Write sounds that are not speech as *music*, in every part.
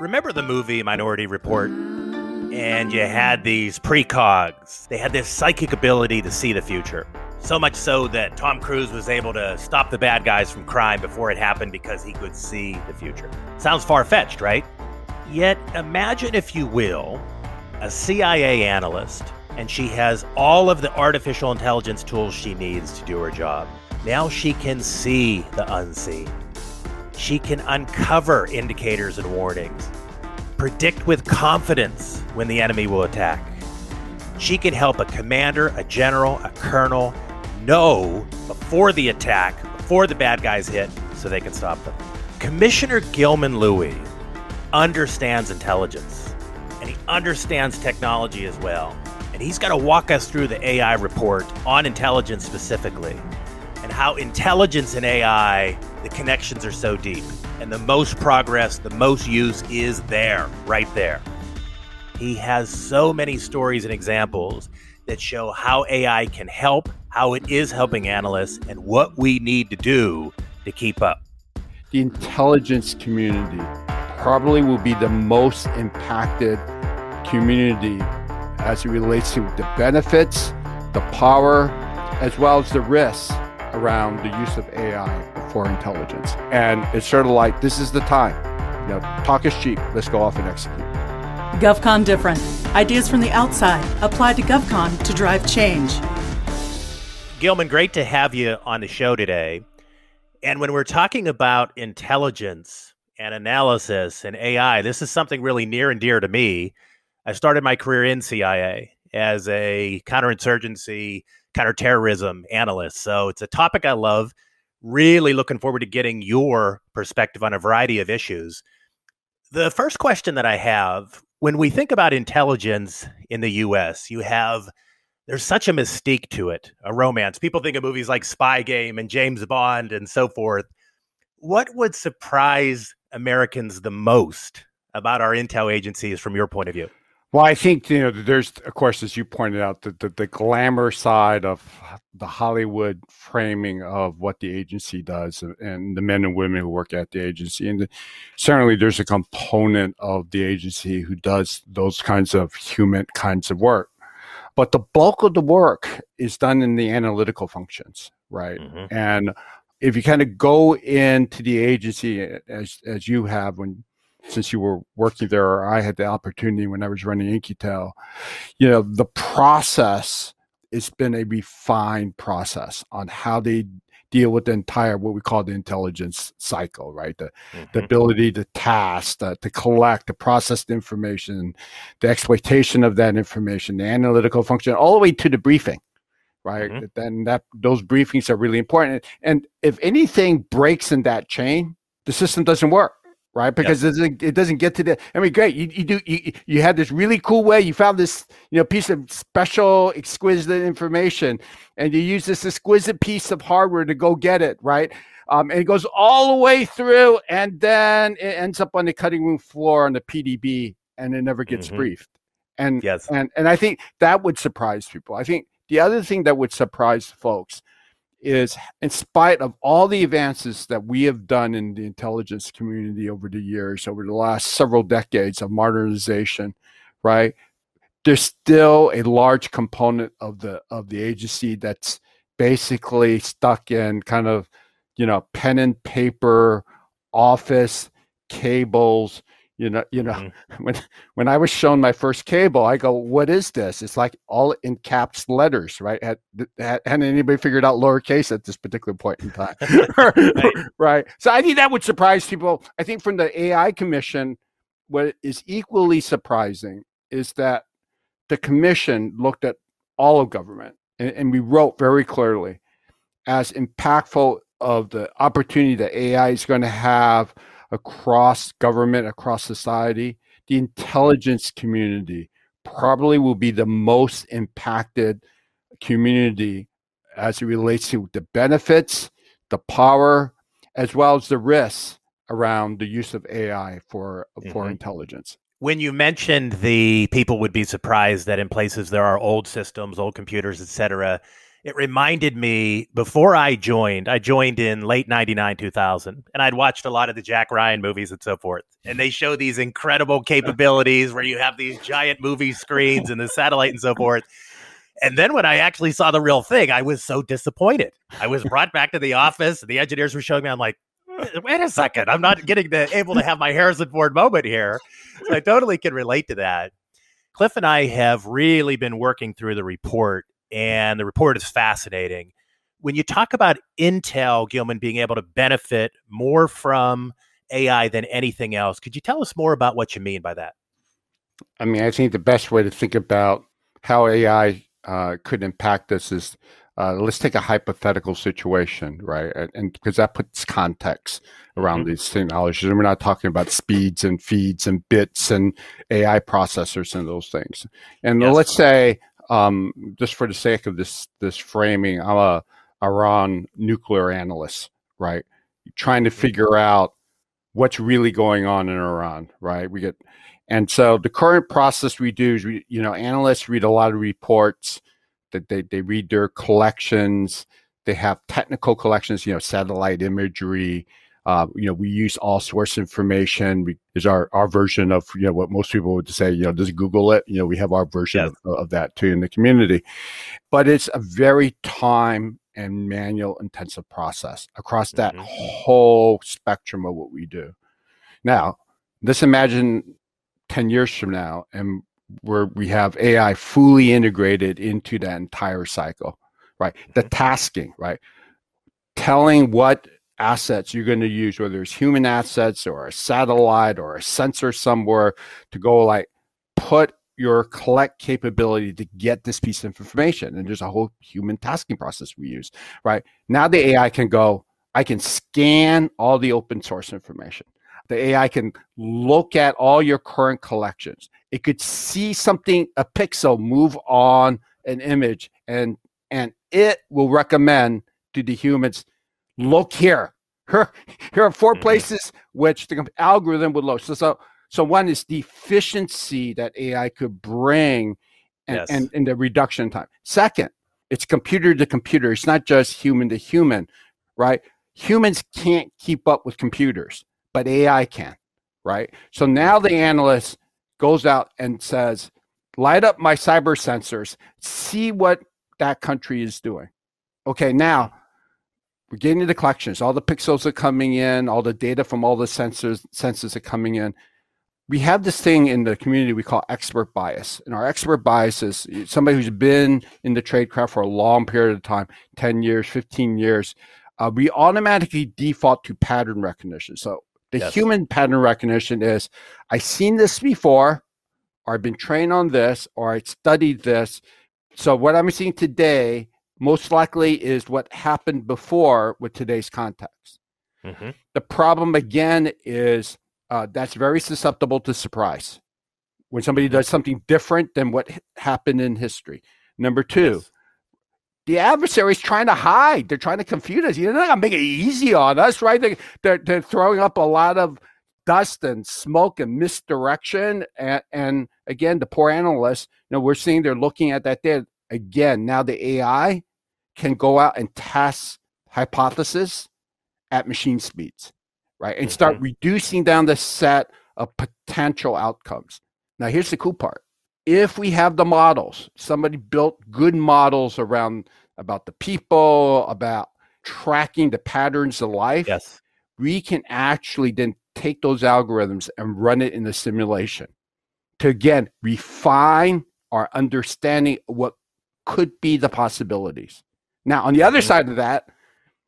Remember the movie Minority Report? And you had these precogs. They had this psychic ability to see the future. So much so that Tom Cruise was able to stop the bad guys from crime before it happened because he could see the future. Sounds far fetched, right? Yet imagine, if you will, a CIA analyst, and she has all of the artificial intelligence tools she needs to do her job. Now she can see the unseen. She can uncover indicators and warnings, predict with confidence when the enemy will attack. She can help a commander, a general, a colonel know before the attack, before the bad guys hit, so they can stop them. Commissioner Gilman Louie understands intelligence and he understands technology as well. And he's going to walk us through the AI report on intelligence specifically and how intelligence and AI, the connections are so deep. And the most progress, the most use is there, right there. He has so many stories and examples that show how AI can help, how it is helping analysts, and what we need to do to keep up. The intelligence community probably will be the most impacted community as it relates to the benefits, the power, as well as the risks around the use of AI for intelligence. And it's sort of like this is the time. You know, talk is cheap. Let's go off and execute. GovCon Different. Ideas from the outside applied to GovCon to drive change. Gilman, great to have you on the show today. And when we're talking about intelligence and analysis and AI, this is something really near and dear to me. I started my career in CIA as a counterinsurgency counterterrorism analyst. So it's a topic I love. Really looking forward to getting your perspective on a variety of issues. The first question that I have when we think about intelligence in the US, you have there's such a mystique to it, a romance. People think of movies like Spy Game and James Bond and so forth. What would surprise Americans the most about our intel agencies from your point of view? Well, I think you know there's, of course, as you pointed out, the, the, the glamour side of the Hollywood framing of what the agency does, and the men and women who work at the agency, and the, certainly there's a component of the agency who does those kinds of human kinds of work, but the bulk of the work is done in the analytical functions, right? Mm-hmm. And if you kind of go into the agency as as you have when since you were working there, or I had the opportunity when I was running In-Q-Tel, you know, the process it's been a refined process on how they deal with the entire what we call the intelligence cycle, right? The, mm-hmm. the ability to task, the, to collect, to process the information, the exploitation of that information, the analytical function, all the way to the briefing, right? Mm-hmm. Then that those briefings are really important. And if anything breaks in that chain, the system doesn't work right? Because yes. it, doesn't, it doesn't get to the. I mean, great. You, you do. You, you had this really cool way. You found this, you know, piece of special, exquisite information, and you use this exquisite piece of hardware to go get it, right? Um, and it goes all the way through, and then it ends up on the cutting room floor on the PDB, and it never gets mm-hmm. briefed. And yes, and and I think that would surprise people. I think the other thing that would surprise folks is in spite of all the advances that we have done in the intelligence community over the years over the last several decades of modernization right there's still a large component of the of the agency that's basically stuck in kind of you know pen and paper office cables you know you know mm-hmm. *laughs* when when i was shown my first cable i go what is this? It's like all in caps letters right? Had, had, hadn't anybody figured out lowercase at this particular point in time. *laughs* Right. *laughs* right. So i think that would surprise people. I think from the ai commission what is equally surprising is that the commission looked at all of government and, and we wrote very clearly as impactful of the opportunity that ai is going to have across government, across society, the intelligence community probably will be the most impacted community as it relates to the benefits, the power, as well as the risks around the use of AI for mm-hmm. for intelligence. When you mentioned the people would be surprised that in places there are old systems, old computers, etc., it reminded me before I joined, I joined in late 99, 2000, and I'd watched a lot of the Jack Ryan movies and so forth. And they show these incredible *laughs* capabilities where you have these giant movie screens and the satellite and so forth. And then when I actually saw the real thing, I was so disappointed. I was brought back to the office, and the engineers were showing me, I'm like, wait a second, I'm not getting the able to have my Harrison Ford moment here. So I totally can relate to that. Cliff and I have really been working through the report, and the report is fascinating. When you talk about Intel, Gilman, being able to benefit more from AI than anything else, could you tell us more about what you mean by that? I mean, I think the best way to think about how AI uh, could impact us is uh, let's take a hypothetical situation, right? And because that puts context around mm-hmm. these technologies, and we're not talking about speeds and feeds and bits and AI processors and those things. And yes. let's say, um, just for the sake of this this framing, I'm a Iran nuclear analyst, right? Trying to mm-hmm. figure out what's really going on in Iran, right? We get, and so the current process we do is we, you know, analysts read a lot of reports that they, they read their collections. They have technical collections, you know, satellite imagery. Uh, you know, we use all source information. We, is our, our version of, you know, what most people would say, you know, just Google it. You know, we have our version yes. of, of that too in the community. But it's a very time and manual intensive process across that mm-hmm. whole spectrum of what we do. Now, let's imagine 10 years from now and where we have AI fully integrated into that entire cycle, right? The mm-hmm. tasking, right? Telling what assets you're going to use, whether it's human assets or a satellite or a sensor somewhere to go like put your collect capability to get this piece of information. And there's a whole human tasking process we use, right? Now the AI can go, I can scan all the open source information. The AI can look at all your current collections. It could see something, a pixel move on an image, and and it will recommend to the humans, look here. Here, here are 4 mm-hmm. places which the algorithm would load. So, so, so one is the efficiency that AI could bring and, yes. and, and the reduction time. Second, it's computer to computer. It's not just human to human, right? Humans can't keep up with computers but AI can, right? So now the analyst goes out and says, light up my cyber sensors, see what that country is doing. Okay, now we're getting the collections. All the pixels are coming in, all the data from all the sensors sensors are coming in. We have this thing in the community we call expert bias. And our expert bias is somebody who's been in the trade craft for a long period of time 10 years, 15 years. Uh, we automatically default to pattern recognition. So the yes. human pattern recognition is I've seen this before, or I've been trained on this, or I studied this. So what I'm seeing today most likely is what happened before with today's context. Mm-hmm. The problem again is uh, that's very susceptible to surprise when somebody mm-hmm. does something different than what happened in history. Number two, yes the is trying to hide. They're trying to confuse us. You're not going to make it easy on us, right? They, they're, they're throwing up a lot of dust and smoke and misdirection. And, and again, the poor analysts, you know, we're seeing they're looking at that there. Again, now the AI can go out and test hypothesis at machine speeds, right? And start mm-hmm. reducing down the set of potential outcomes. Now, here's the cool part if we have the models, somebody built good models around about the people, about tracking the patterns of life, yes. we can actually then take those algorithms and run it in the simulation to again refine our understanding of what could be the possibilities. Now, on the other mm-hmm. side of that,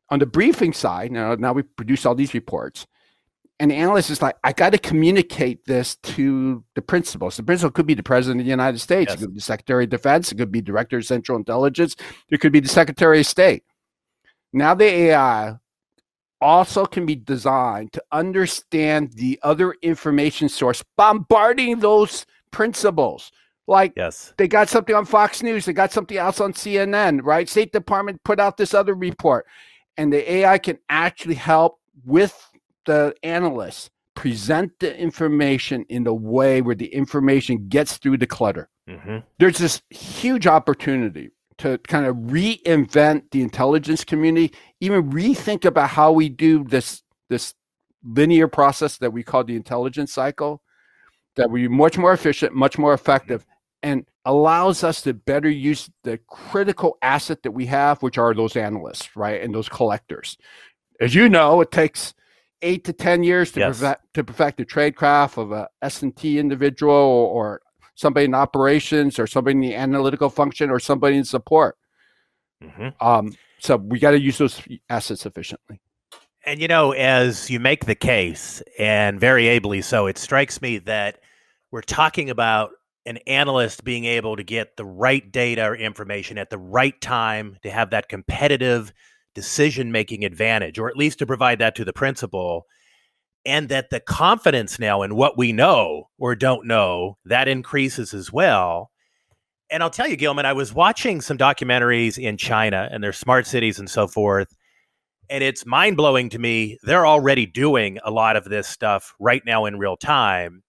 on the briefing side, now, now we produce all these reports and the analyst is like, I got to communicate this to the principals. The principal could be the president of the United States, yes. it could be the Secretary of Defense, it could be Director of Central Intelligence, it could be the Secretary of State. Now the AI also can be designed to understand the other information source, bombarding those principals. Like yes. they got something on Fox News, they got something else on CNN, right? State Department put out this other report. And the AI can actually help with the analysts present the information in a way where the information gets through the clutter. Mm-hmm. There's this huge opportunity to kind of reinvent the intelligence community, even rethink about how we do this this linear process that we call the intelligence cycle, that we be much more efficient, much more effective, and allows us to better use the critical asset that we have, which are those analysts, right, and those collectors. As you know, it takes eight to ten years to, yes. perfect, to perfect the tradecraft of a S&T individual or, or somebody in operations or somebody in the analytical function or somebody in support. Mm-hmm. Um, so we got to use those assets efficiently. And you know, as you make the case, and very ably so, it strikes me that we're talking about an analyst being able to get the right data or information at the right time to have that competitive decision making advantage, or at least to provide that to the principal and that the confidence now in what we know or don't know that increases as well. And i'll tell you gilman i was watching some documentaries in china and their smart cities and so forth and it's mind-blowing to me they're already doing a lot of this stuff right now in real time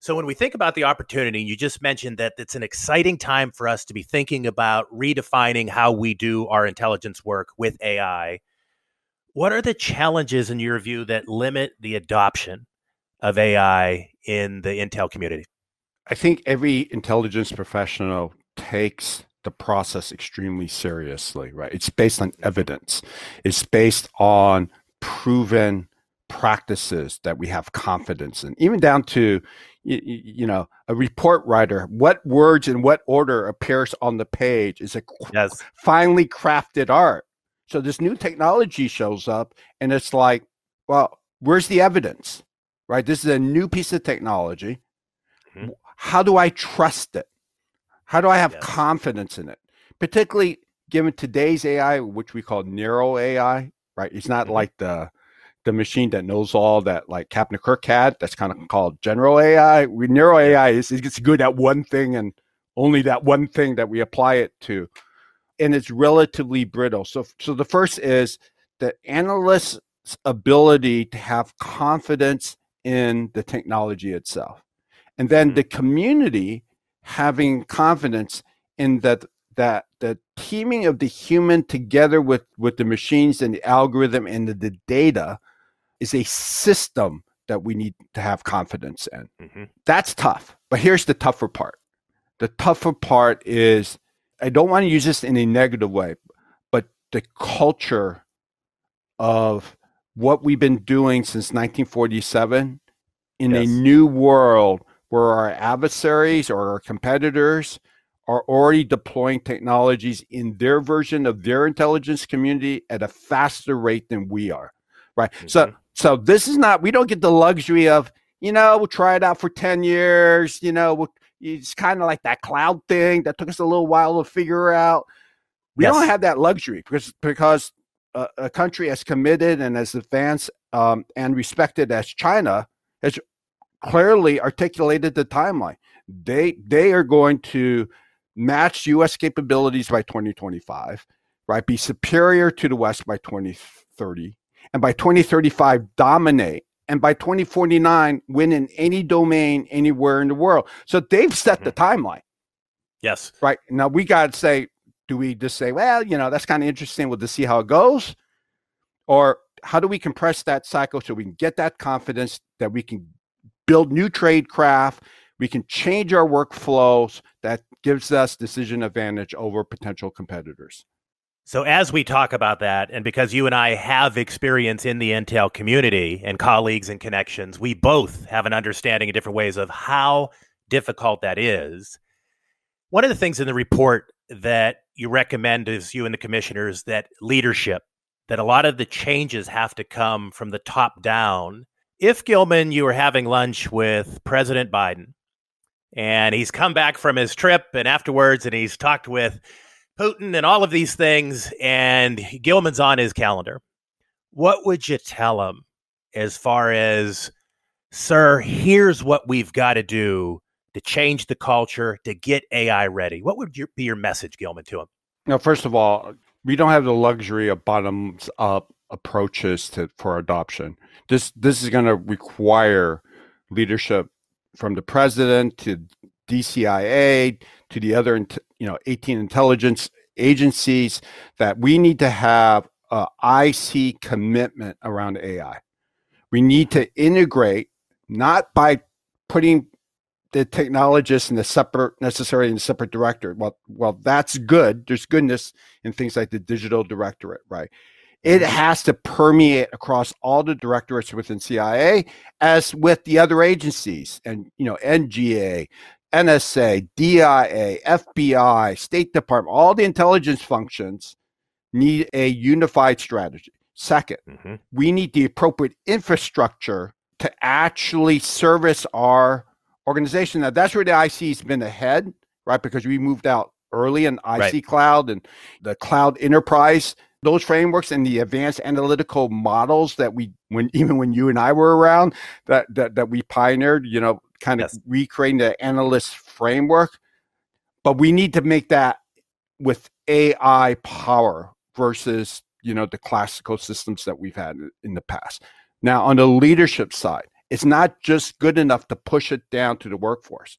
so when we think about the opportunity you just mentioned that it's an exciting time for us to be thinking about redefining how we do our intelligence work with ai what are the challenges in your view that limit the adoption of AI in the Intel community? I think every intelligence professional takes the process extremely seriously, right? It's based on evidence. It's based on proven practices that we have confidence in, even down to you, you, know a report writer what words in what order appears on the page is a yes. finely crafted art so this new technology shows up, and it's like, well, where's the evidence? Right? This is a new piece of technology. Mm-hmm. How do I trust it? How do I have yes. confidence in it? Particularly given today's AI, which we call narrow AI, right? It's not mm-hmm. like the the machine that knows all that like Captain Kirk had. That's kind of called general AI. We narrow AI is it's good at one thing and only that one thing that we apply it to and it's relatively brittle. So, so the first is the analyst's ability to have confidence in the technology itself, and then mm-hmm. the community having confidence in that that the teaming of the human together with with the machines and the algorithm and the, the data is a system that we need to have confidence in. Mm-hmm. That's tough. But here's the tougher part. The tougher part is I don't want to use this in a negative way, but the culture of what we've been doing since 1947 in yes. a new world where our adversaries or our competitors are already deploying technologies in their version of their intelligence community at a faster rate than we are right mm-hmm. so so this is not we don't get the luxury of you know we'll try it out for 10 years you know we'll it's kind of like that cloud thing that took us a little while to figure out. We yes. don't have that luxury because because a, a, country as committed and as advanced um, and respected as China has clearly articulated the timeline. They they are going to match U.S. capabilities by 2025, right? Be superior to the West by 2030, and by 2035 dominate and by 2049 win in any domain anywhere in the world. So they've set the mm-hmm. timeline. Yes. Right. Now we got to say, do we just say, well, you know, that's kind of interesting. We'll just see how it goes? Or how do we compress that cycle so we can get that confidence that we can build new trade craft, we can change our workflows that gives us decision advantage over potential competitors? So, as we talk about that, and because you and I have experience in the Intel community and colleagues and connections, we both have an understanding in different ways of how difficult that is. One of the things in the report that you recommend is you and the commissioners that leadership, that a lot of the changes have to come from the top down. If Gilman, you were having lunch with President Biden and he's come back from his trip and afterwards and he's talked with Putin and all of these things, and Gilman's on his calendar. What would you tell him as far as, sir, here's what we've got to do to change the culture, to get AI ready? What would your, be your message, Gilman, to him? Now, first of all, we don't have the luxury of bottoms up approaches to for adoption. This this is going to require leadership from the president to DCIA to the other, you know, 18 intelligence agencies that we need to have a IC commitment around AI. We need to integrate not by putting the technologists in the separate necessarily in a separate director. Well, well, that's good. There's goodness in things like the digital directorate, right? It mm-hmm. has to permeate across all the directorates within CIA, as with the other agencies, and you know, NGA, NSA, DIA, FBI, State Department, all the intelligence functions need a unified strategy. 2nd mm-hmm. we need the appropriate infrastructure to actually service our organization. Now, that's where the IC's been ahead, right? Because we moved out early in IC right. Cloud and the Cloud Enterprise. Those frameworks and the advanced analytical models that we, when *laughs* even when you and I were around, that that, that we pioneered, you know, kind of yes. recreating the analyst framework. But we need to make that with AI power versus you know the classical systems that we've had in the past. Now, on the leadership side, it's not just good enough to push it down to the workforce.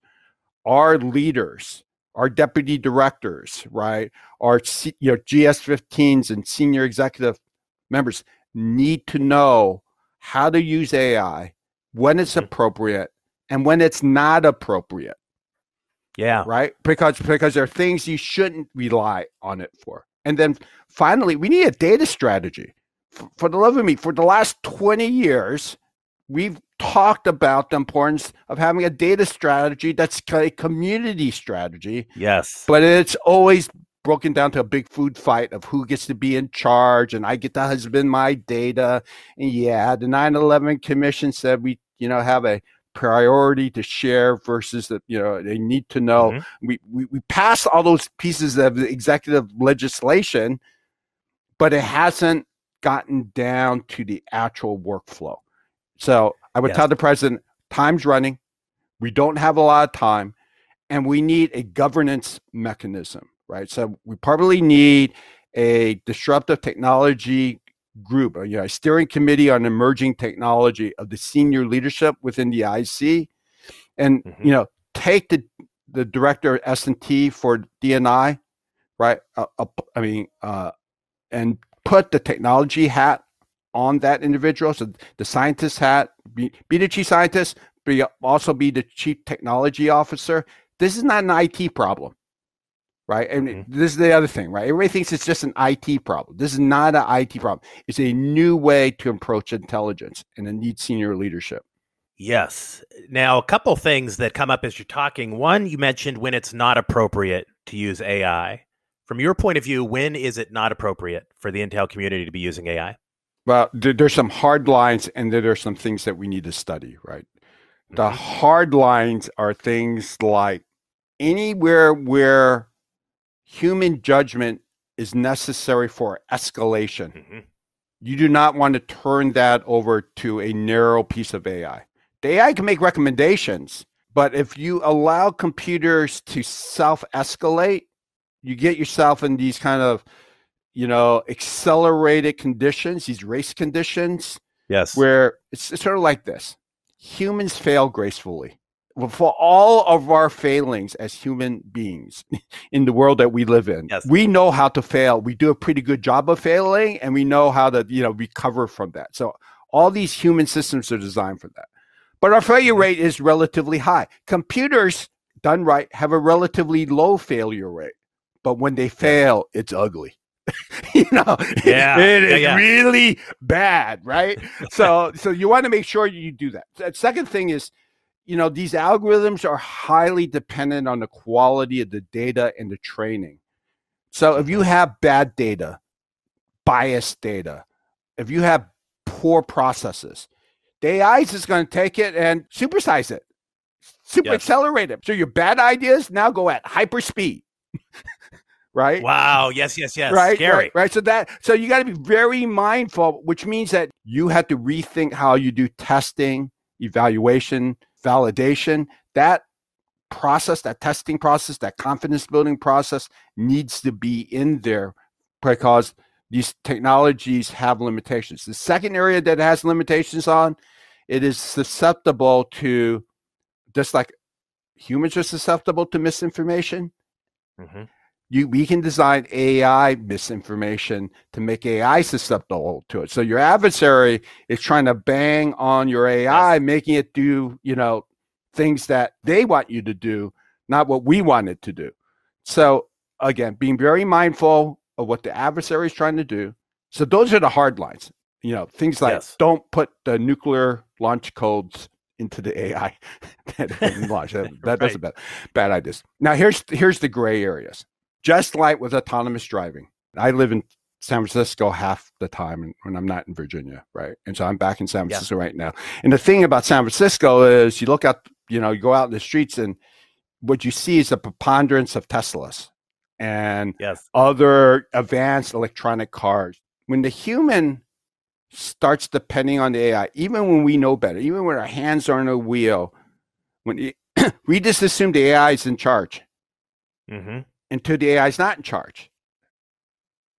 Our leaders, our deputy directors, right, our you know GS15s and senior executive members need to know how to use AI when it's mm-hmm. appropriate and when it's not appropriate. Yeah. Right? Because because there are things you shouldn't rely on it for. And then finally, we need a data strategy. For, for the love of me, for the last 20 years, we've talked about the importance of having a data strategy that's a community strategy. Yes. But it's always broken down to a big food fight of who gets to be in charge and I get to husband my data. And yeah, the 9/11 commission said we, you know, have a priority to share versus that, you know, they need to know. Mm-hmm. We, we we pass all those pieces of executive legislation, but it hasn't gotten down to the actual workflow. So I would yes. tell the president, time's running. We don't have a lot of time, and we need a governance mechanism, right? So we probably need a disruptive technology group, you know, a steering committee on emerging technology of the senior leadership within the IC, and mm-hmm. you know, take the the director of S and T for DNI, right? Uh, uh, I mean, uh, and put the technology hat on that individual. So the scientist hat, be, be the chief scientist, be also be the chief technology officer. This is not an IT problem, right? And mm-hmm. this is the other thing, right? Everybody thinks it's just an IT problem. This is not an IT problem. It's a new way to approach intelligence, and it needs senior leadership. Yes. Now, a couple things that come up as you're talking. One, you mentioned when it's not appropriate to use AI. From your point of view, when is it not appropriate for the Intel community to be using AI? Well, there's some hard lines, and there are some things that we need to study, right? The mm-hmm. hard lines are things like anywhere where human judgment is necessary for escalation. Mm-hmm. You do not want to turn that over to a narrow piece of AI. The AI can make recommendations, but if you allow computers to self escalate, you get yourself in these kind of you know, accelerated conditions, these race conditions. Yes. Where it's, it's sort of like this humans fail gracefully. For all of our failings as human beings *laughs* in the world that we live in, yes. we know how to fail. We do a pretty good job of failing, and we know how to, you know, recover from that. So all these human systems are designed for that. But our failure mm-hmm. rate is relatively high. Computers done right have a relatively low failure rate, but when they fail, it's ugly. *laughs* you know, yeah, it is yeah, yeah. really bad, right? *laughs* so, so you want to make sure you do that. The second thing is, you know, these algorithms are highly dependent on the quality of the data and the training. So, if you mm-hmm. have bad data, biased data, if you have poor processes, the AI is just going to take it and supersize it, super yes. accelerate it. So your bad ideas now go at hyper speed *laughs* right? Wow. Yes, yes, yes. Right, Scary. right, right. So that so you got to be very mindful, which means that you have to rethink how you do testing, evaluation, validation. That process, that testing process, that confidence building process needs to be in there because these technologies have limitations. The second area that has limitations on it is susceptible to just like humans are susceptible to misinformation. Mm-hmm You, we can design AI misinformation to make AI susceptible to it. So your adversary is trying to bang on your AI, yes. making it do, you know, things that they want you to do, not what we want it to do. So again, being very mindful of what the adversary is trying to do. So those are the hard lines. You know, things like yes. don't put the nuclear launch codes into the AI that launch. That, that *laughs* right. that's a bad, bad idea. Now here's here's the gray areas. Just like with autonomous driving, I live in San Francisco half the time when I'm not in Virginia, right? And so I'm back in San Francisco yeah. right now. And the thing about San Francisco is you look out, you know, you go out in the streets and what you see is a preponderance of Teslas and yes. other advanced electronic cars. When the human starts depending on the AI, even when we know better, even when our hands are on a wheel, when it, *clears throat* we just assume the AI is in charge mm-hmm. Until the AI is not in charge.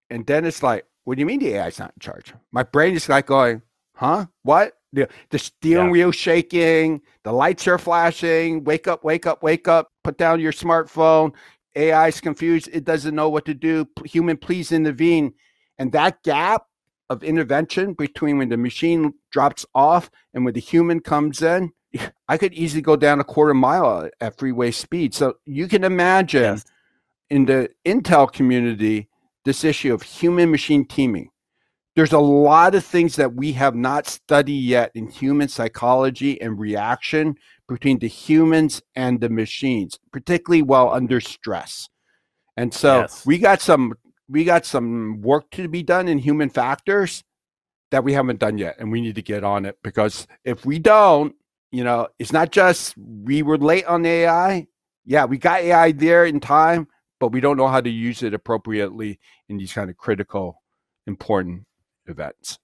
And then it's like, what do you mean the AI is not in charge? My brain is like going, huh? What? The, the steering yeah. wheel shaking, the lights are flashing, wake up, wake up, wake up, put down your smartphone. AI is confused. It doesn't know what to do. Human, please intervene. And that gap of intervention between when the machine drops off and when the human comes in, *laughs* I could easily go down a quarter mile at freeway speed. So you can imagine yes. In the Intel community this issue of human machine teaming. There's a lot of things that we have not studied yet in human psychology and reaction between the humans and the machines, particularly while under stress. And so yes. we got some we got some work to be done in human factors that we haven't done yet and we need to get on it because if we don't you know it's not just we were late on ai yeah we got ai there in time but we don't know how to use it appropriately in these kind of critical important events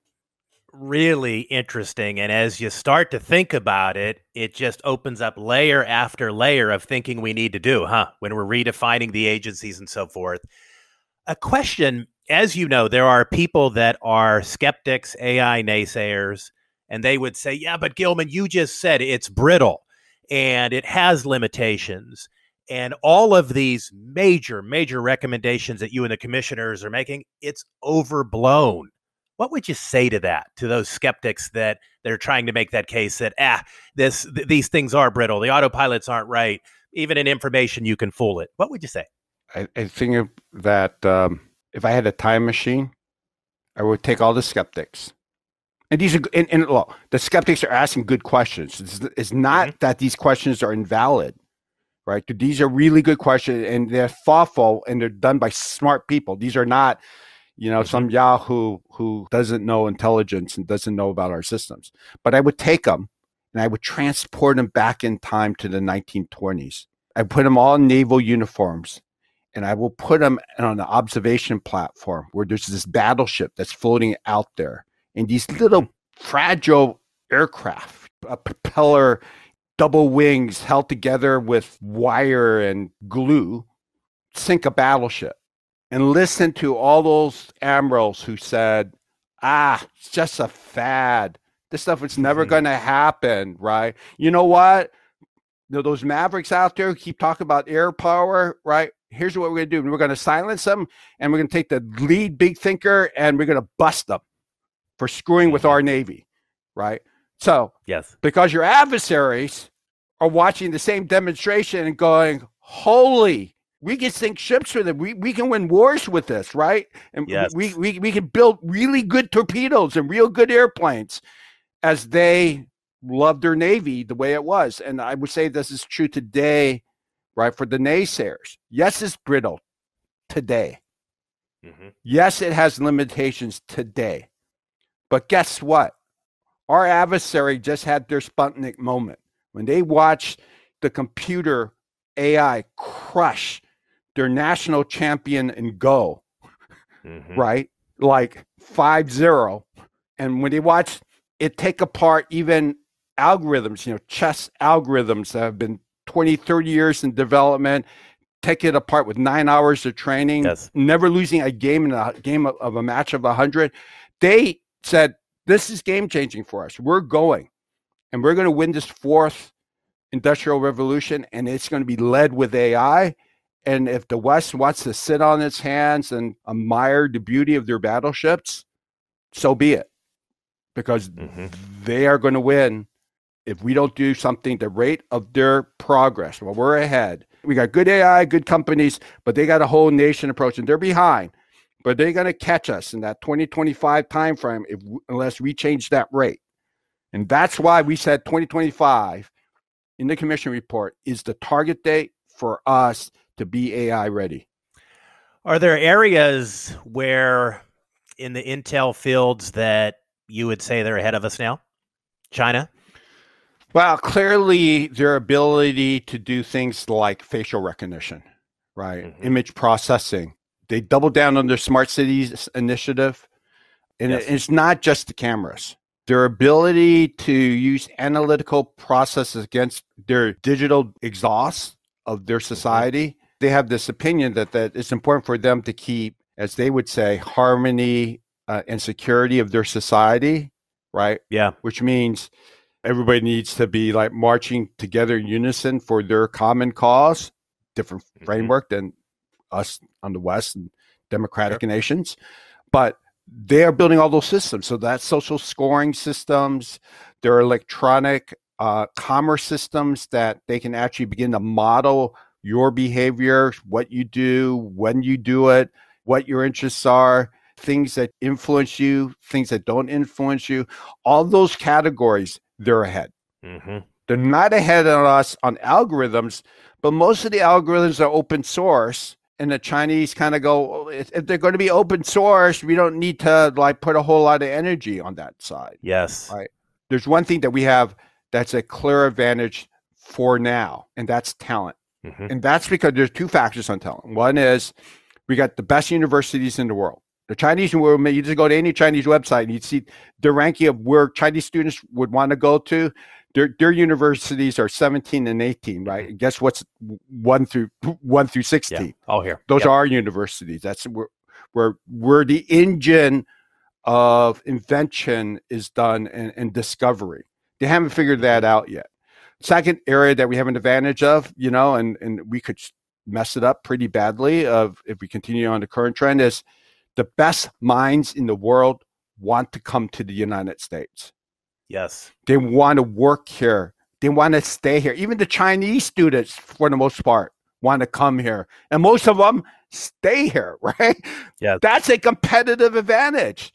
really interesting and as you start to think about it it just opens up layer after layer of thinking we need to do huh when we're redefining the agencies and so forth a question as you know, there are people that are skeptics, AI naysayers, and they would say, yeah, but Gilman, you just said it's brittle and it has limitations. And all of these major, major recommendations that you and the commissioners are making, it's overblown. What would you say to that, to those skeptics that they're trying to make that case that, ah, this, th- these things are brittle, the autopilots aren't right, even in information you can fool it? What would you say? I, I think that um, if I had a time machine, I would take all the skeptics. And these are, and, and well, the skeptics are asking good questions. It's, it's not mm-hmm. that these questions are invalid, right? These are really good questions and they're thoughtful and they're done by smart people. These are not, you know, mm-hmm. some Yahoo who doesn't know intelligence and doesn't know about our systems. But I would take them and I would transport them back in time to the 1920s. I put them all in naval uniforms and I will put them on an observation platform where there's this battleship that's floating out there, and these little fragile aircraft, a propeller, double wings held together with wire and glue, sink a battleship. And listen to all those admirals who said, ah, it's just a fad. This stuff is never mm-hmm. going to happen, right? You know what? You know, those mavericks out there keep talking about air power, right? here's what we're going to do. We're going to silence them and we're going to take the lead big thinker and we're going to bust them for screwing with mm-hmm. our Navy, right? So, yes, because your adversaries are watching the same demonstration and going, holy, we can sink ships with it. We, we can win wars with this, right? And yes. we, we, we can build really good torpedoes and real good airplanes as they love their Navy the way it was. And I would say this is true today right? For the naysayers. Yes, it's brittle today. Mm-hmm. Yes, it has limitations today. But guess what? Our adversary just had their Sputnik moment when they watched the computer AI crush their national champion in Go, mm-hmm. right? Like 5 0. And when they watched it take apart even algorithms, you know, chess algorithms that have been 20, 30 years in development, take it apart with nine hours of training, yes. never losing a game in a game of, of a match of 100. They said, This is game changing for us. We're going and we're going to win this fourth industrial revolution, and it's going to be led with AI. And if the West wants to sit on its hands and admire the beauty of their battleships, so be it. Because Mhm. they are going to win if we don't do something the rate of their progress. Well, we're ahead. We got good AI, good companies, but they got a whole nation approach and they're behind. But they're going to catch us in that 2025 timeframe if unless we change that rate. And that's why we said 2025 in the commission report is the target date for us to be AI ready. Are there areas where in the intel fields that you would say they're ahead of us now? China? Well, clearly their ability to do things like facial recognition, right? Mhm. Image processing. They doubled down on their smart cities initiative. And Yes. it's not just the cameras. Their ability to use analytical processes against their digital exhaust of their society. They have this opinion that, that it's important for them to keep, as they would say, harmony uh, and security of their society, right? Yeah. which means everybody needs to be like marching together in unison for their common cause, different Mhm. framework than us on the West and democratic nations. But they are building all those systems. So that's social scoring systems, there are electronic uh, commerce systems that they can actually begin to model your behavior, what you do, when you do it, what your interests are, things that influence you, things that don't influence you. All those categories, they're ahead. Mm-hmm. They're not ahead of us on algorithms, but most of the algorithms are open source. And the Chinese kind of go, "Oh, if they're going to be open source, we don't need to like put a whole lot of energy on that side. Yes. Right. There's one thing that we have that's a clear advantage for now, and that's talent. Mhm. And that's because there's two factors on talent. One is we got the best universities in the world. The Chinese world, you just go to any Chinese website and you see the ranking of where Chinese students would want to go to. Their, their universities are 17 and 18, right? And guess what's one through one through 16? Yeah. All oh, here. Those Yep. are our universities. That's where, where where the engine of invention is done and, and discovery. They haven't figured that mm-hmm. out yet. Second area that we have an advantage of, you know, and, and we could mess it up pretty badly of if we continue on the current trend is the best minds in the world want to come to the United States. Yes. They want to work here. They want to stay here. Even the Chinese students, for the most part, want to come here. And most of them stay here, *laughs* right? Yeah. That's a competitive advantage.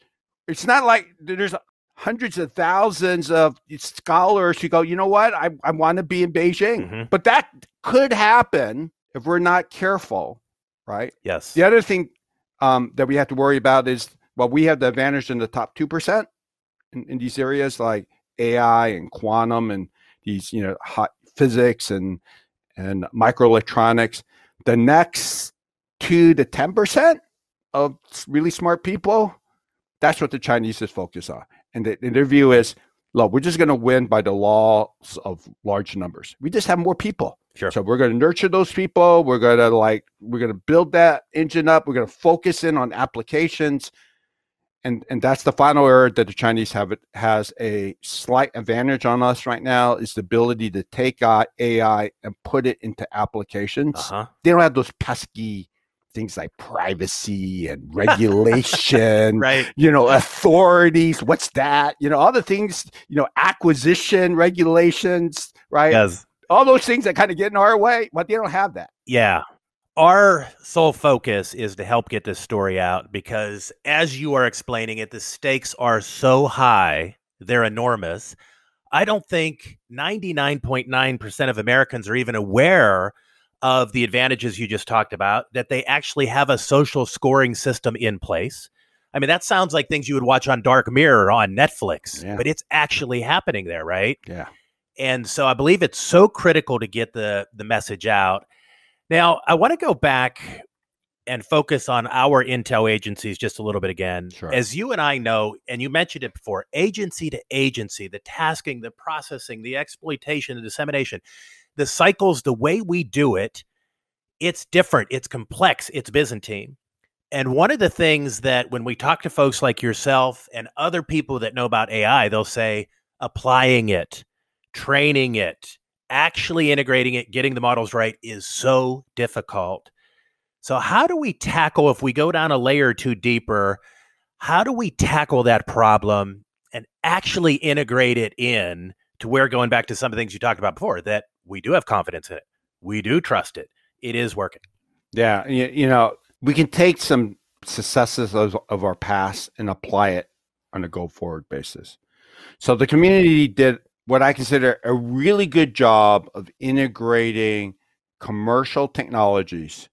It's not like there's hundreds of thousands of scholars who go, you know what? I, I want to be in Beijing. Mhm. But that could happen if we're not careful, right? Yes. The other thing um, that we have to worry about is well, we have the advantage in the top two percent in, in these areas like AI and quantum and these you know hot physics and and microelectronics. The next two to ten percent of really smart people, that's what the Chinese is focused on, and, the, and their view is, look, we're just going to win by the laws of large numbers. We just have more people. Sure. So we're going to nurture those people. We're going to like we're going to build that engine up. We're going to focus in on applications, and and that's the final area that the Chinese have it has a slight advantage on us right now is the ability to take AI and put it into applications. Uh huh. They don't have those pesky things like privacy and *laughs* regulation Right. you know, authorities, what's that? You know, all the things, you know, acquisition regulations, right? Yes. All those things that kind of get in our way, but they don't have that. Yeah. Our sole focus is to help get this story out because, as you are explaining it, the stakes are so high, they're enormous. I don't think 99.9% of Americans are even aware of the advantages you just talked about, that they actually have a social scoring system in place. I mean, that sounds like things you would watch on Dark Mirror on Netflix, Yeah. but it's actually happening there, right? Yeah. and so I believe it's so critical to get the the message out. Now, I want to go back and focus on our intel agencies just a little bit again. Sure. As you and I know, and you mentioned it before, agency to agency, the tasking, the processing, the exploitation, the dissemination, the cycles, the way we do it, it's different, it's complex, it's Byzantine. And one of the things that when we talk to folks like yourself and other people that know about AI, they'll say applying it, training it, actually integrating it, getting the models right is so difficult. So, how do we tackle, if we go down a layer or two deeper, how do we tackle that problem and actually integrate it in to where, going back to some of the things you talked about before, that we do have confidence in it, we do trust it, it is working? Yeah. You, you know, we can take some successes of, of our past and apply it on a go forward basis. So, the community did what I consider a really good job of integrating commercial technologies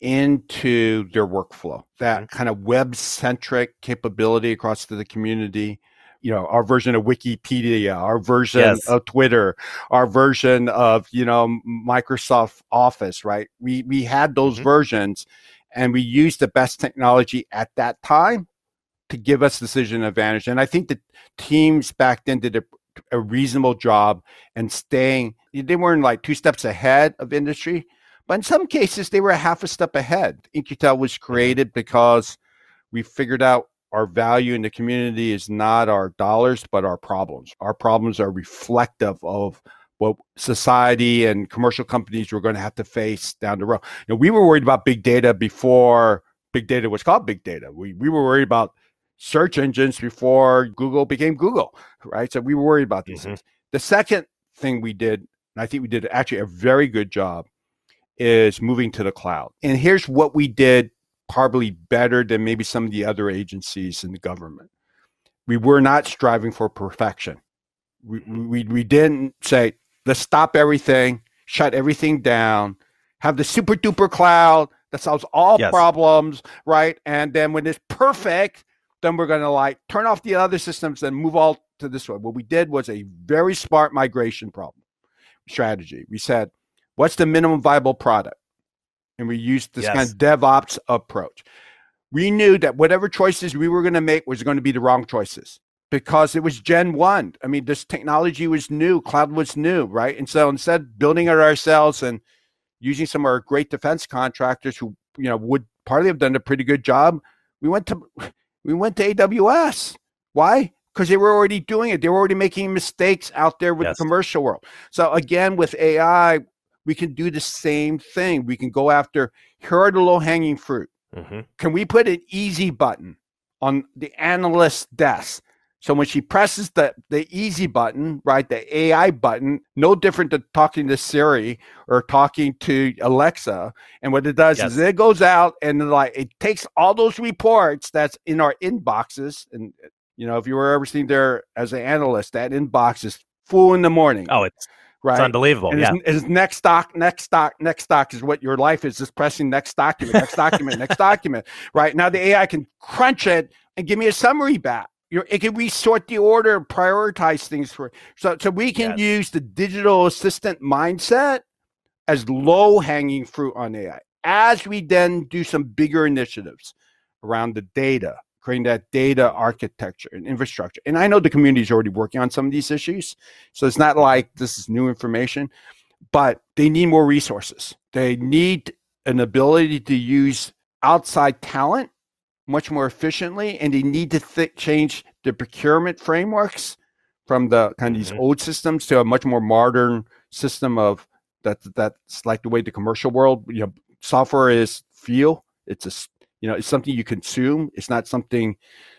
into their workflow. That mm-hmm. kind of web centric capability across to the community. You know, our version of Wikipedia, our version yes. of Twitter, our version of, you know, Microsoft Office, right? We we had those mm-hmm. versions and we used the best technology at that time to give us decision advantage. And I think the teams back then did a, a reasonable job and staying they weren't like two steps ahead of industry, but in some cases, they were a half a step ahead. In-Q-Tel was created because we figured out our value in the community is not our dollars, but our problems. Our problems are reflective of what society and commercial companies were going to have to face down the road. You know, we were worried about big data before big data was called big data. We we were worried about search engines before Google became Google, right? So we were worried about these mm-hmm. things. The second thing we did, and I think we did actually a very good job, is moving to the cloud. And here's what we did probably better than maybe some of the other agencies in the government. We were not striving for perfection. We, we, we didn't say, let's stop everything, shut everything down, have the super duper cloud that solves all yes. problems, right? And then when it's perfect, then we're going to like turn off the other systems and move all to this one. What we did was a very smart migration problem strategy. We said, What's the minimum viable product? And we used this yes. kind of DevOps approach. We knew that whatever choices we were going to make was going to be the wrong choices because it was Gen 1. I mean, this technology was new, cloud was new, right? And so instead of building it ourselves and using some of our great defense contractors who, you know, would partly have done a pretty good job, we went to we went to AWS. Why? Because they were already doing it. They were already making mistakes out there with yes. the commercial world. So again, with AI, we can do the same thing. We can go after here are the low hanging fruit. Mm-hmm. Can we put an easy button on the analyst desk? So when she presses the, the easy button, right, the AI button, no different than talking to Siri or talking to Alexa. And what it does yes. is it goes out and like it takes all those reports that's in our inboxes. And you know, if you were ever seen there as an analyst, that inbox is full in the morning. Oh, it's Right. It's unbelievable. And yeah. His next stock, next stock, next stock is what your life is just pressing next document, next document, next document. Right. Now the AI can crunch it and give me a summary back. You're, it can resort the order, prioritize things for so so we can yes. use the digital assistant mindset as low hanging fruit on AI as we then do some bigger initiatives around the data, creating that data architecture and infrastructure. And I know the community is already working on some of these issues. So it's not like this is new information, but they need more resources. They need an ability to use outside talent much more efficiently, and they need to th- change the procurement frameworks from the kind of these mm-hmm. old systems to a much more modern system of that that's like the way the commercial world you know software is feel it's a you know, it's something you consume. It's not something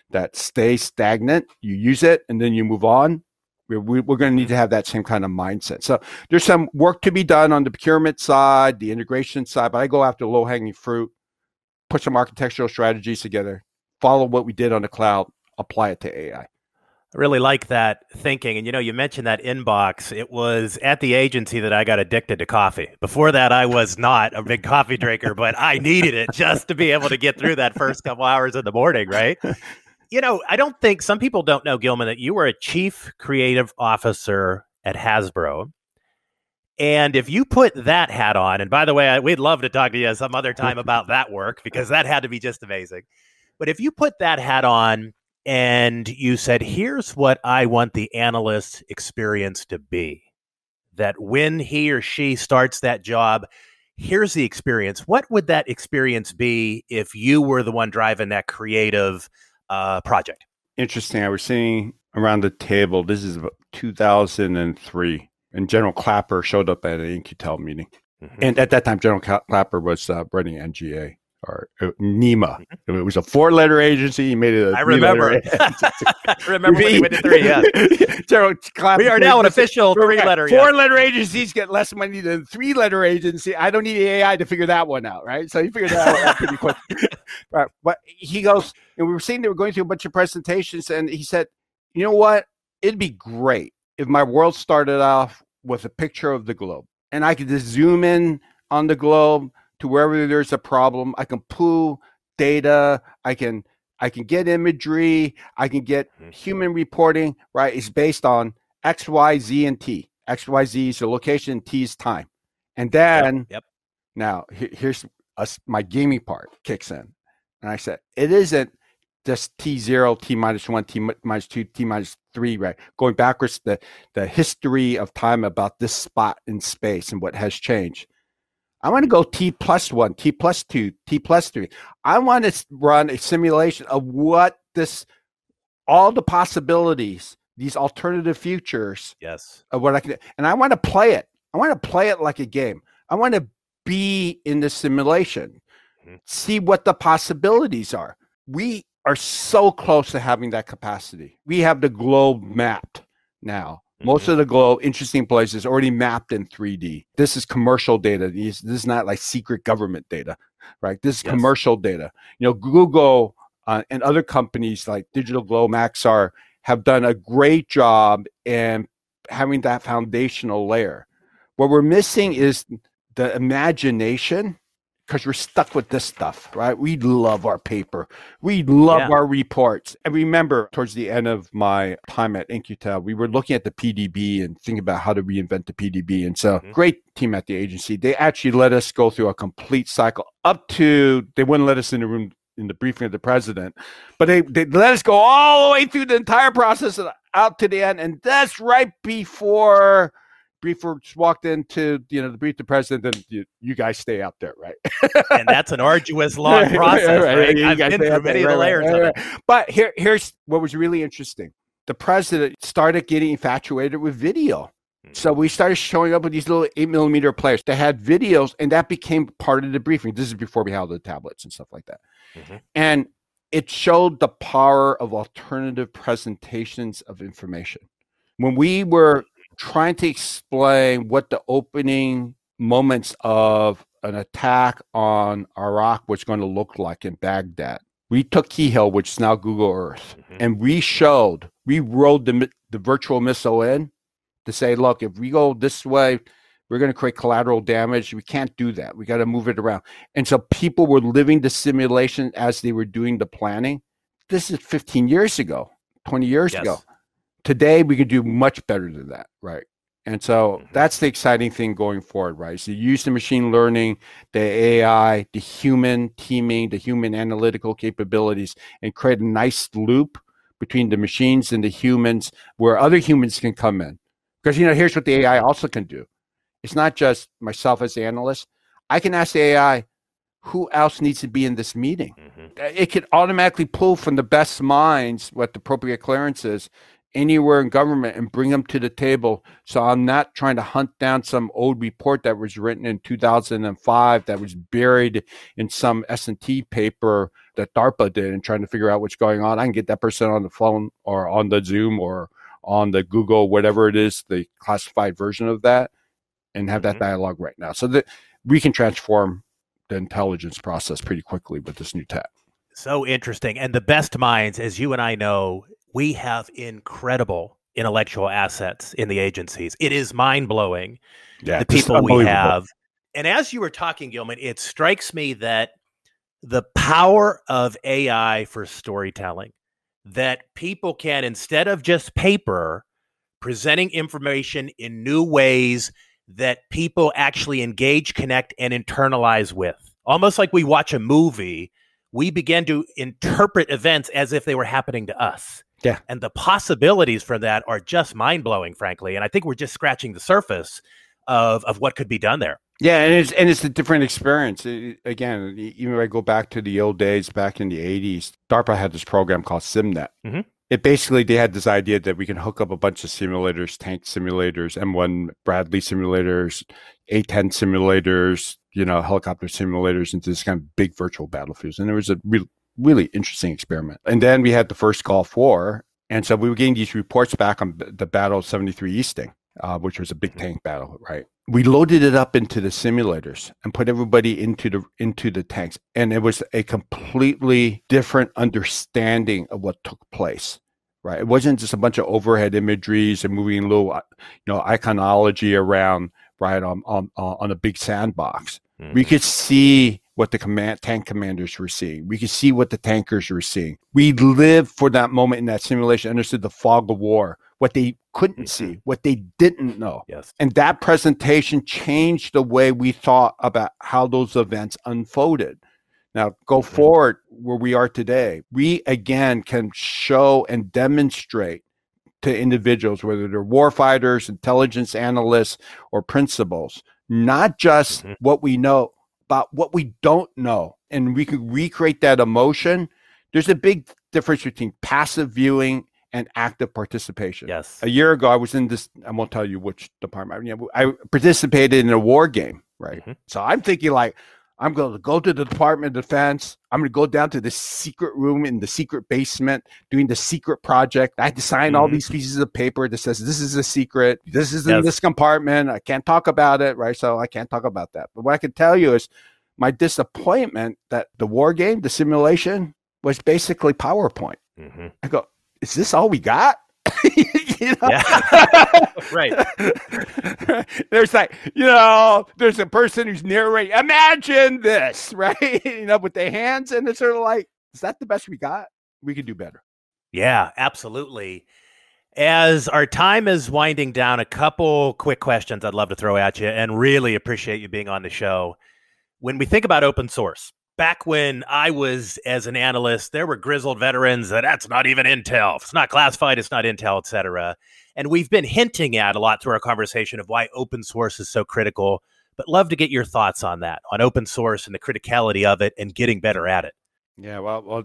that stays stagnant. You use it and then you move on. We're, we're going to need to have that same kind of mindset. So there's some work to be done on the procurement side, the integration side, but I go after low hanging fruit, put some architectural strategies together, follow what we did on the cloud, apply it to AI. I really like that thinking. And you know, you mentioned that inbox. It was at the agency that I got addicted to coffee. Before that, I was not a big coffee drinker, but I needed it just to be able to get through that first couple hours in the morning, right? You know, I don't think some people don't know, Gilman, that you were a chief creative officer at Hasbro. And if you put that hat on, and by the way, we'd love to talk to you some other time *laughs* about that work because that had to be just amazing. But if you put that hat on, and you said, here's what I want the analyst experience to be. That when he or she starts that job, here's the experience. What would that experience be if you were the one driving that creative uh, project? Interesting. I was sitting around the table. This is 2003, and General Clapper showed up at an In-Q-Tel meeting. Mm-hmm. And at that time, General Clapper was uh, running NGA or uh, NIMA. Mm-hmm. It was a four-letter agency. He made it. A I remember. *laughs* I *laughs* remember when he went to three. Yeah. *laughs* General Clapper. We are now an official three-letter. Four-letter yeah. agencies get less money than three-letter agency. I don't need AI to figure that one out, right? So he figured that out pretty quick. right. But he goes, and we were seeing they were going through a bunch of presentations, and he said, "You know what? It'd be great if my world started off with a picture of the globe, and I could just zoom in on the globe." to wherever there's a problem. I can pull data. I can I can get imagery. I can get mm-hmm. human reporting. Right? It's based on X, Y, Z, and T. X, Y, Z is the location. T is time. And then yep. yep. now here's us, my gaming part kicks in, and I said it isn't just t zero, t minus one, t minus two, t minus three, right? Going backwards, the the history of time about this spot in space and what has changed. I want to go T plus one, T plus two, T plus three. I want to run a simulation of what this, all the possibilities, these alternative futures. Yes. Of what I can, and I want to play it. I want to play it like a game. I want to be in the simulation, mm-hmm. see what the possibilities are. We are so close to having that capacity. We have the globe mapped now. Most mm-hmm. of the globe, interesting places, already mapped in 3D. This is commercial data. This, this is not like secret government data, right? This is yes. commercial data. You know, Google uh, and other companies like Digital Globe, Maxar have done a great job in having that foundational layer. What we're missing is the imagination because we're stuck with this stuff, right? We love our paper. We love yeah. our reports. And remember, towards the end of my time at In-Q-Tel, we were looking at the PDB and thinking about how to reinvent the PDB. And so, mm-hmm. great team at the agency. They actually let us go through a complete cycle up to, they wouldn't let us in the room in the briefing of the president, but they, they let us go all the way through the entire process out to the end. And that's right before Briefer walked into you know the brief the president, then you, you, guys stay out there, right? and that's an arduous, *laughs* long process, right? right? right. I've been through many of the layers of it. But here, here's what was really interesting: the president started getting infatuated with video. So we started showing up with these little eight millimeter players that had videos, and that became part of the briefing. This is before we had the tablets and stuff like that. Mm-hmm. And it showed the power of alternative presentations of information. When we were trying to explain what the opening moments of an attack on Iraq was going to look like in Baghdad. We took Keyhole, which is now Google Earth, mm-hmm. and we showed, we rolled the, the virtual missile in to say, look, if we go this way, we're going to create collateral damage. We can't do that. We got to move it around. And so people were living the simulation as they were doing the planning. This is 15 years ago, 20 years yes. ago. Today, we can do much better than that, right? And so mm-hmm. that's the exciting thing going forward, right? So use the machine learning, the AI, the human teaming, the human analytical capabilities, and create a nice loop between the machines and the humans where other humans can come in. Because, you know, here's what the AI also can do it's not just myself as the analyst. I can ask the AI, who else needs to be in this meeting? Mm-hmm. It can automatically pull from the best minds what the appropriate clearance is anywhere in government and bring them to the table. So I'm not trying to hunt down some old report that was written in 2005 that was buried in some S&T paper that DARPA did and trying to figure out what's going on. I can get that person on the phone or on the Zoom or on the Google, whatever it is, the classified version of that, and have mm-hmm. that dialogue right now. So that we can transform the intelligence process pretty quickly with this new tech. So interesting. And the best minds, as you and I know, we have incredible intellectual assets in the agencies. It is mind blowing yeah, the people we have. And as you were talking, Gilman, it strikes me that the power of AI for storytelling, that people can, instead of just paper, presenting information in new ways that people actually engage, connect, and internalize with. Almost like we watch a movie, we begin to interpret events as if they were happening to us. Yeah. And the possibilities for that are just mind blowing, frankly. And I think we're just scratching the surface of, of what could be done there. Yeah, and it's and it's a different experience. It, again, even if I go back to the old days, back in the '80s, DARPA had this program called SimNet. Mm-hmm. it basically they had this idea that we can hook up a bunch of simulators, tank simulators, M1 Bradley simulators, A10 simulators, you know, helicopter simulators into this kind of big virtual battlefields. And there was a re- really interesting experiment. And then we had the first Gulf War. And so we were getting these reports back on the Battle of 73 Easting, uh, which was a big tank battle, right? We loaded it up into the simulators and put everybody into the into the tanks, and it was a completely different understanding of what took place. Right, it wasn't just a bunch of overhead imageries and moving little, uh, you know, iconology around right on on on a big sandbox. Mm-hmm. We could see what the command tank commanders were seeing. We could see what the tankers were seeing. We lived for that moment in that simulation, understood the fog of war, what they couldn't mm-hmm. see, what they didn't know. Yes. And that presentation changed the way we thought about how those events unfolded. Now, go mm-hmm. forward where we are today. We again can show and demonstrate to individuals, whether they're warfighters, intelligence analysts, or principals, not just mm-hmm. what we know, but what we don't know. And we can recreate that emotion. There's a big difference between passive viewing and active participation. Yes. A year ago, I was in this. I won't tell you which department. I participated in a war game, right? Mm-hmm. So I'm thinking like, I'm going to go to the Department of Defense. I'm going to go down to the secret room in the secret basement doing the secret project. I had to sign mm-hmm. all these pieces of paper that says this is a secret. This is yes. in this compartment. I can't talk about it, right? So I can't talk about that. But what I can tell you is my disappointment that the war game, the simulation, was basically PowerPoint. Mm-hmm. I go, is this all we got? you *laughs* know? Yeah. *laughs* right. there's like, you know, there's a person who's narrating, imagine this, *laughs* right? you know, with their hands, and it's sort of like, is that the best we got? We could do better. Yeah, absolutely. As our time is winding down, a couple quick questions I'd love to throw at you and really appreciate you being on the show. When we think about open source, back when I was as an analyst, there were grizzled veterans that that's not even Intel. If it's not classified, it's not Intel, etc. And we've been hinting at a lot through our conversation of why open source is so critical. But love to get your thoughts on that, on open source and the criticality of it and getting better at it. Yeah, well, well,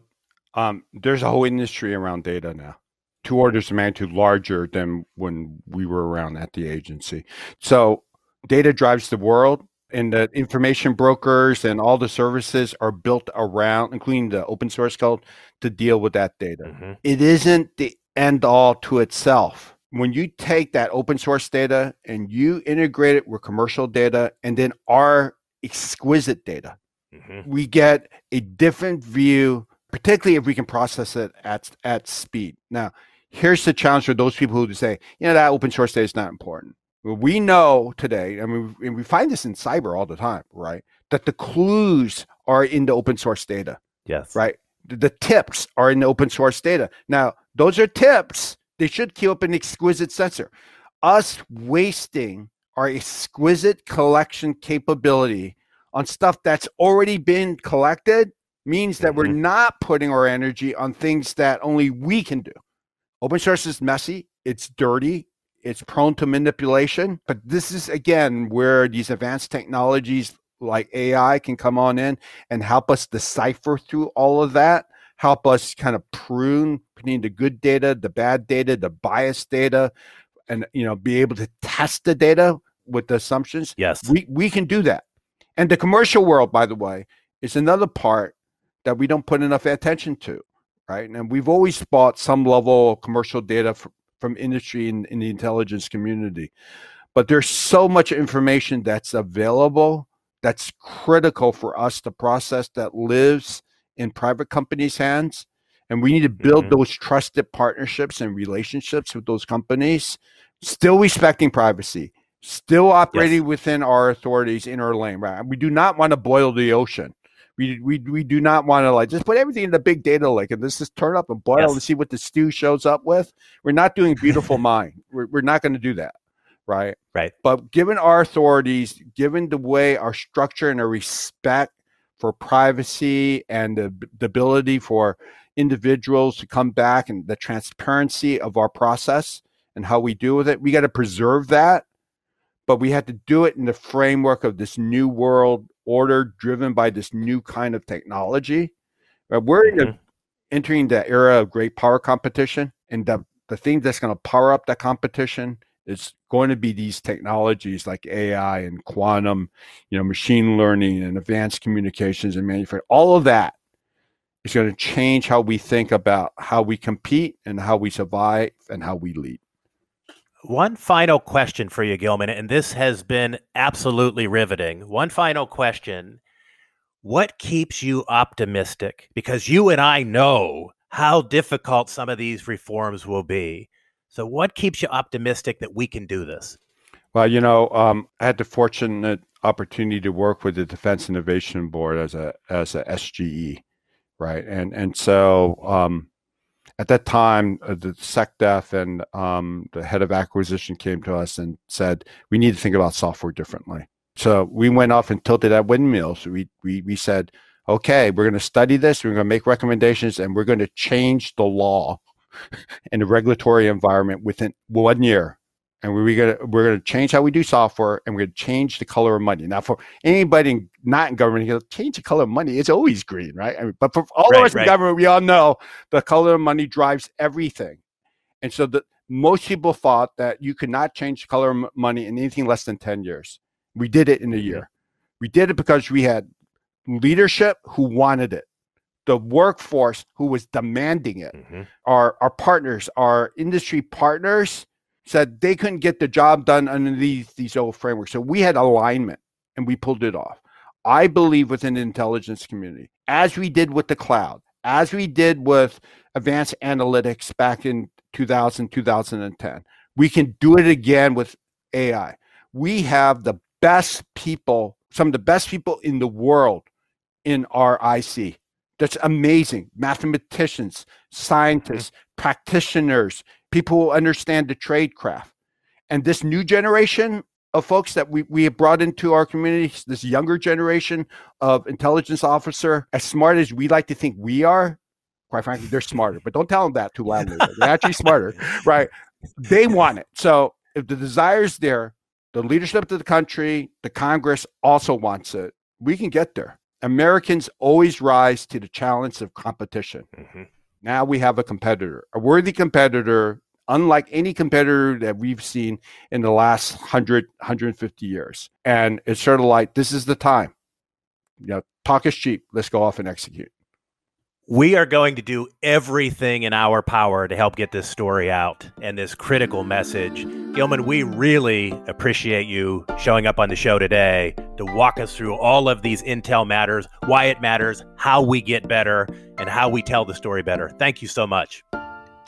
um, there's a whole industry around data now, two orders of magnitude larger than when we were around at the agency. So data drives the world and the information brokers and all the services are built around, including the open source code, to deal with that data. Mm-hmm. It isn't the end all to itself. When you take that open source data and you integrate it with commercial data and then our exquisite data, mm-hmm. we get a different view, particularly if we can process it at, at speed. Now, here's the challenge for those people who say, you know, that open source data is not important we know today, I mean, and we find this in cyber all the time, right? That the clues are in the open source data. Yes. Right. The tips are in the open source data. Now, those are tips. They should keep up an exquisite sensor. Us wasting our exquisite collection capability on stuff that's already been collected means that mm-hmm. we're not putting our energy on things that only we can do. Open source is messy, it's dirty, it's prone to manipulation. But this is, again, where these advanced technologies like AI can come on in and help us decipher through all of that, help us kind of prune between the good data, the bad data, the biased data, and you know, be able to test the data with the assumptions. Yes. We we can do that. And the commercial world, by the way, is another part that we don't put enough attention to. Right. And we've always bought some level of commercial data for, from industry and in the intelligence community. But there's so much information that's available that's critical for us to process that lives in private companies' hands. And we need to build mm-hmm. those trusted partnerships and relationships with those companies, still respecting privacy, still operating yes. within our authorities in our lane. Right? We do not want to boil the ocean. We, we, we do not want to like just put everything in the big data lake and let's just turn up and boil yes. and see what the stew shows up with. We're not doing *laughs* beautiful mind. We're, we're not going to do that. Right. Right. But given our authorities, given the way our structure and our respect for privacy and the, the ability for individuals to come back and the transparency of our process and how we deal with it, we got to preserve that. But we had to do it in the framework of this new world order driven by this new kind of technology. We're mm-hmm. entering the era of great power competition. And the, the thing that's going to power up that competition is going to be these technologies like AI and quantum, you know, machine learning and advanced communications and manufacturing. All of that is going to change how we think about how we compete and how we survive and how we lead. One final question for you, Gilman, and this has been absolutely riveting. One final question. What keeps you optimistic? Because you and I know how difficult some of these reforms will be. So, what keeps you optimistic that we can do this? Well, you know, um, I had the fortunate opportunity to work with the Defense Innovation Board as a as a SGE, right? And and so um, at that time, uh, the SecDef and um, the head of acquisition came to us and said we need to think about software differently. So we went off and tilted at windmills. We we we said, okay, we're going to study this. We're going to make recommendations, and we're going to change the law *laughs* and the regulatory environment within one year and we're gonna we're gonna change how we do software, and we're gonna change the color of money. Now, for anybody not in government, you change the color of money. It's always green, right? I mean, but for all right, of us right. in government, we all know the color of money drives everything, and so the most people thought that you could not change the color of money in anything less than ten years. We did it in a mm-hmm. year. We did it because we had leadership who wanted it the workforce who was demanding it, mm-hmm. our our partners, our industry partners said they couldn't get the job done under these these old frameworks. So we had alignment and we pulled it off. I believe within the intelligence community, as we did with the cloud, as we did with advanced analytics back in 2000, 2010, we can do it again with AI. We have the best people, some of the best people in the world in our IC. That's amazing. Mathematicians, scientists, mm-hmm. practitioners, people who understand the trade craft. And this new generation of folks that we, we have brought into our community, this younger generation of intelligence officer, as smart as we like to think we are, quite frankly, they're smarter. But don't tell them that too loudly. They're actually smarter, *laughs* right? They want it. So if the desire is there, the leadership of the country, the Congress also wants it. We can get there. Americans always rise to the challenge of competition. Mm-hmm. Now we have a competitor, a worthy competitor, unlike any competitor that we've seen in the last 100, 150 years. And it's sort of like, this is the time. You know, talk is cheap. Let's go off and execute. We are going to do everything in our power to help get this story out and this critical message. Gilman, we really appreciate you showing up on the show today to walk us through all of these intel matters, why it matters, how we get better, and how we tell the story better. Thank you so much.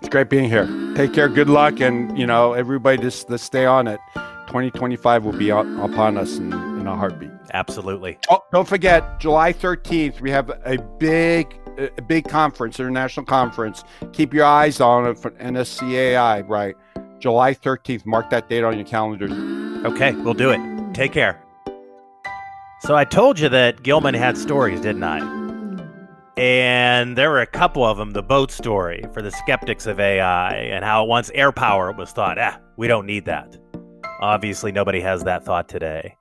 It's great being here. Take care. Good luck. And, you know, everybody just let's stay on it. 2025 will be upon us in, in a heartbeat. Absolutely. Oh, don't forget, July 13th, we have a big a big conference, international conference. Keep your eyes on it for NSCAI, right? July 13th. Mark that date on your calendar. Okay, we'll do it. Take care. So I told you that Gilman had stories, didn't I? And there were a couple of them. The boat story for the skeptics of AI and how once air power was thought, ah, we don't need that. Obviously, nobody has that thought today.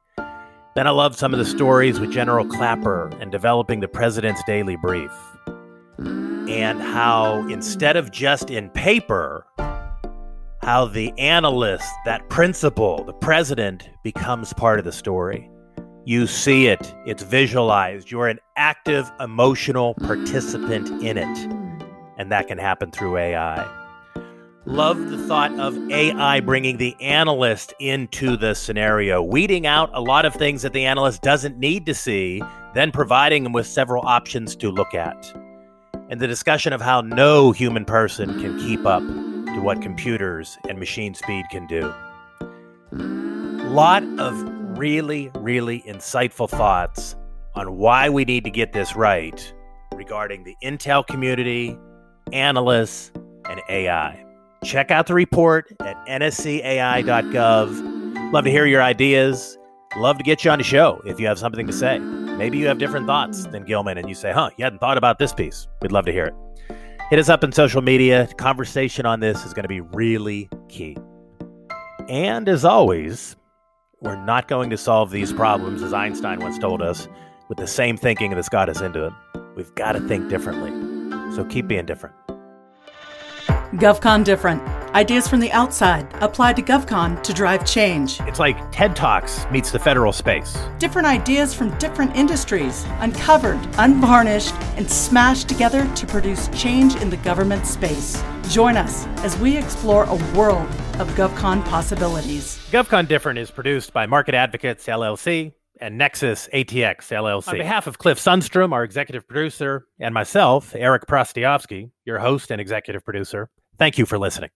Then I loved some of the stories with General Clapper and developing the president's daily brief and how instead of just in paper, how the analyst, that principal, the president becomes part of the story. You see it, it's visualized, you're an active emotional participant in it. And that can happen through AI. Love the thought of AI bringing the analyst into the scenario, weeding out a lot of things that the analyst doesn't need to see, then providing them with several options to look at and the discussion of how no human person can keep up to what computers and machine speed can do. Lot of really, really insightful thoughts on why we need to get this right regarding the Intel community, analysts, and AI. Check out the report at nscai.gov. Love to hear your ideas. Love to get you on the show if you have something to say. Maybe you have different thoughts than Gilman and you say, huh, you hadn't thought about this piece. We'd love to hear it. Hit us up in social media. Conversation on this is going to be really key. And as always, we're not going to solve these problems, as Einstein once told us, with the same thinking that's got us into them. We've got to think differently. So keep being different. GovCon Different. Ideas from the outside applied to GovCon to drive change. It's like TED Talks meets the federal space. Different ideas from different industries, uncovered, unvarnished, and smashed together to produce change in the government space. Join us as we explore a world of GovCon possibilities. GovCon Different is produced by Market Advocates LLC and Nexus ATX LLC. On behalf of Cliff Sundstrom, our executive producer, and myself, Eric Prostiovsky, your host and executive producer, thank you for listening.